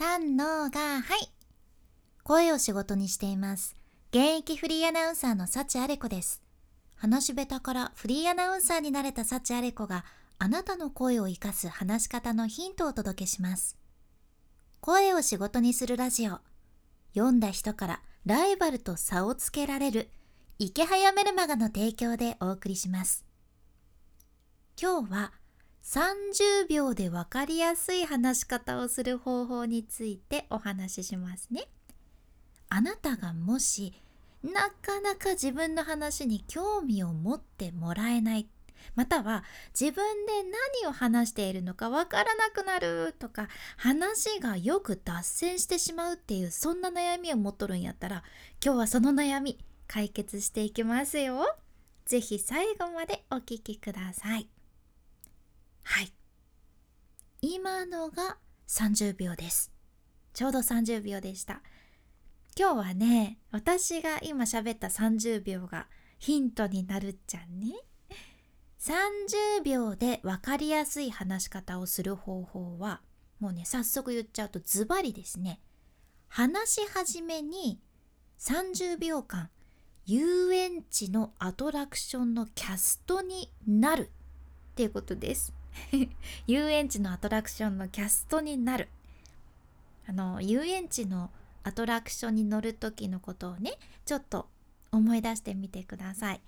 三のがはい。声を仕事にしています。現役フリーアナウンサーの幸あれ子です。話し下手からフリーアナウンサーになれた幸あれ子があなたの声を活かす話し方のヒントをお届けします。声を仕事にするラジオ。読んだ人からライバルと差をつけられる。池早メルマガの提供でお送りします。今日は30秒でわかりやすい話し方をする方法についてお話ししますねあなたがもしなかなか自分の話に興味を持ってもらえないまたは自分で何を話しているのかわからなくなるとか話がよく脱線してしまうっていうそんな悩みを持っとるんやったら今日はその悩み解決していきますよ。ぜひ最後までお聞きください。はい。今のが30秒です。ちょうど30秒でした。今日はね、私が今喋った30秒がヒントになるっちゃんね。30秒で分かりやすい話し方をする方法はもうね早速言っちゃうとズバリですね話し始めに30秒間遊園地のアトラクションのキャストになるっていうことです 遊園地のアトラクションのキャストになる。あの遊園地のアトラクションに乗る時のことをねちょっと思い出してみてください。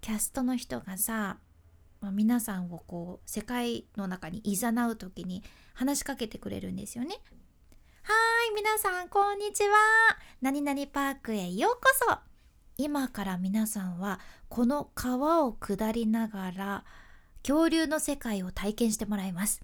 キャストの人がさ、まあ、皆さんをこう世界の中にいざなう時に話しかけてくれるんですよね。はーい皆さんこんにちは。何々パークへようこそ。今から皆さんはこの川を下りながら恐竜の世界を体験してもらいます。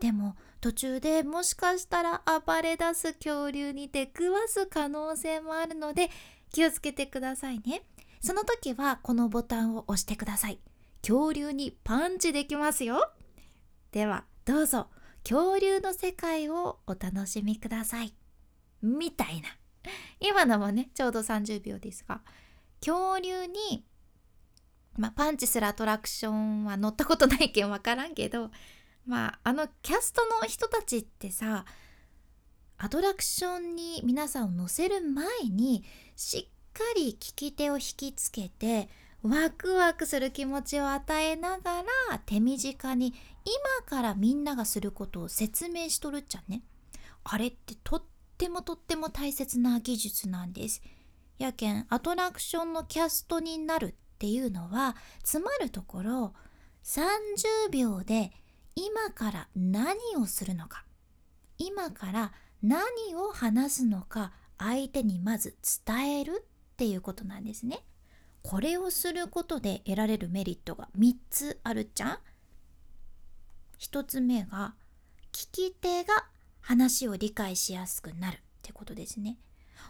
でも途中でもしかしたら暴れ出す恐竜に出くわす可能性もあるので気をつけてくださいね。その時はこのボタンを押してください。恐竜にパンチできますよ。ではどうぞ恐竜の世界をお楽しみください。みたいな。今のもねちょうど30秒ですが恐竜に、まあ、パンチするアトラクションは乗ったことないけん分からんけどまああのキャストの人たちってさアトラクションに皆さんを乗せる前にしっかり聞き手を引きつけてワクワクする気持ちを与えながら手短に今からみんながすることを説明しとるっちゃね。あれってとってもとっても大切な技術なんです。やけんアトラクションのキャストになるっていうのはつまるところ30秒で今から何をするのか今から何を話すのか相手にまず伝えるっていうことなんですね。これをすることで得られるメリットが3つあるじゃん。1つ目が聞き手が話を理解しやすくなるってことですね。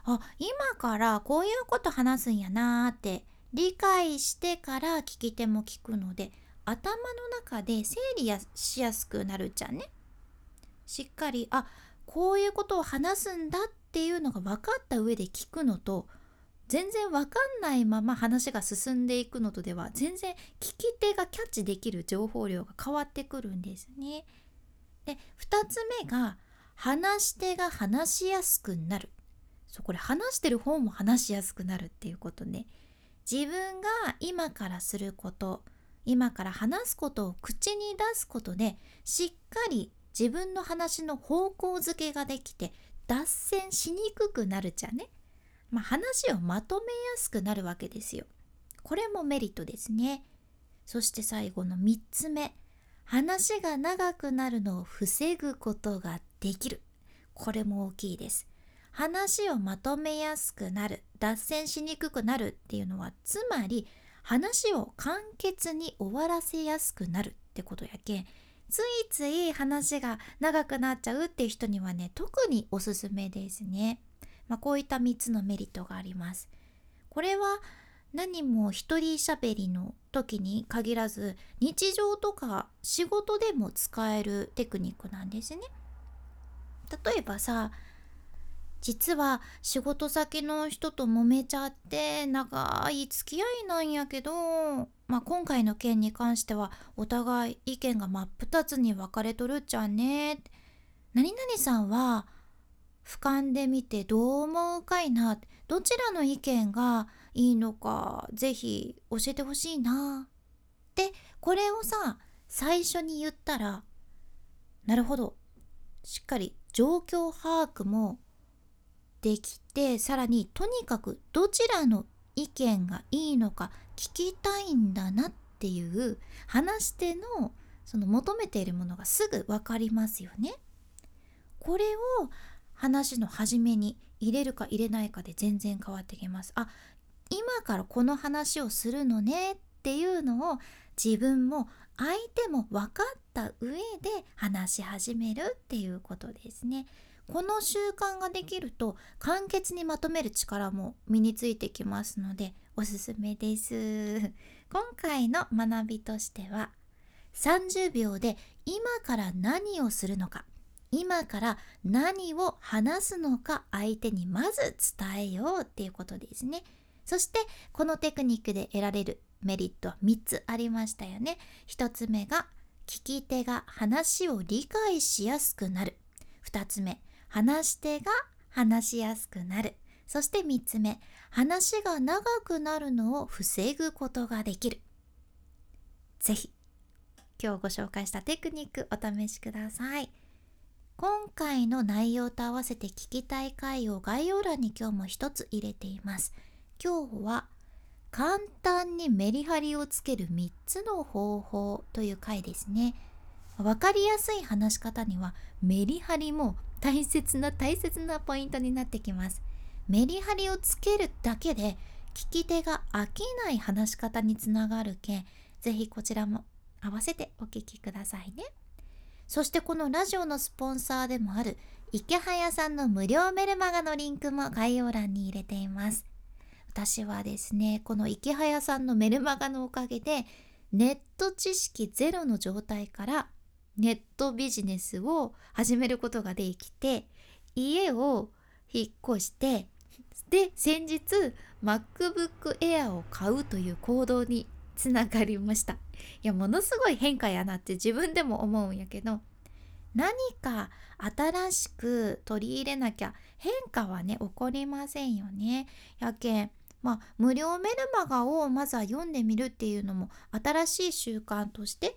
あ今からこういうこと話すんやなーって理解してから聞き手も聞くので頭の中で整理やしやすくなるじゃんね。しっかりあこういうことを話すんだっていうのが分かった上で聞くのと全然わかんないまま話が進んでいくのとでは全然聞き手がキャッチできる情報量が変わってくるんですね。で2つ目が話し手が話しやすくなる。そうこれ話してる方も話しやすくなるっていうことね。自分が今からすること今から話すことを口に出すことでしっかり自分の話の方向づけができて脱線しにくくなるじゃね。まあ、話をまとめやすくなるわけですよ。これもメリットですね。そして最後の3つ目。話が長くなるのを防ぐことができる。これも大きいです。話をまとめやすくなる、脱線しにくくなるっていうのは、つまり話を簡潔に終わらせやすくなるってことやけん、ついつい話が長くなっちゃうっていう人にはね、特におすすめですね。まあ、こういった3つのメリットがあります。これは何も一人喋りの時に限らず日常とか仕事でも使えるテクニックなんですね。例えばさ実は仕事先の人と揉めちゃって長い付き合いなんやけど、まあ、今回の件に関してはお互い意見が真っ二つに分かれとるっちゃね。何々さんは俯瞰で見てどう思うかいな。どちらの意見がいいのかぜひ教えてほしいな。でこれをさ最初に言ったらなるほど。しっかり状況把握もできてさらにとにかくどちらの意見がいいのか聞きたいんだなっていう話し手のその求めているものがすぐ分かりますよね。これを話の初めに入れるか入れないかで全然変わってきます。あ今からこの話をするのねっていうのを自分も相手も分かった上で話し始めるっていうことですね。この習慣ができると簡潔にまとめる力も身についてきますのでおすすめです。今回の学びとしては30秒で今から何をするのか今から何を話すのか相手にまず伝えようっていうことですね。そしてこのテクニックで得られるメリットは3つありましたよね。1つ目が聞き手が話を理解しやすくなる。2つ目話し手が話しやすくなる。そして3つ目、話が長くなるのを防ぐことができる。ぜひ、今日ご紹介したテクニックお試しください。今回の内容と合わせて聞きたい回を概要欄に今日も一つ入れています。今日は簡単にメリハリをつける3つの方法という回ですね。分かりやすい話し方にはメリハリも大切な大切なポイントになってきます。メリハリをつけるだけで聞き手が飽きない話し方につながるけぜひこちらも合わせてお聞きくださいね。そしてこのラジオのスポンサーでもある池早さんの無料メルマガのリンクも概要欄に入れています。私はですねこの池早さんのメルマガのおかげでネット知識ゼロの状態からネットビジネスを始めることができて家を引っ越してで先日 MacBook Air を買うという行動につながりました。いやものすごい変化やなって自分でも思うんやけど何か新しく取り入れなきゃ変化はね起こりませんよね。やけんまあ無料メルマガをまずは読んでみるっていうのも新しい習慣として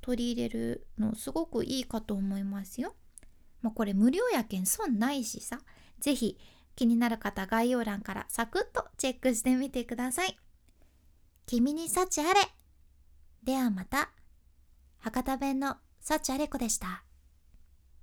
取り入れるのすごくいいかと思いますよ。まあ、これ無料やけん損ないしさ是非気になる方概要欄からサクッとチェックしてみてください。君に幸あれではまた博多弁の幸あれ子でした。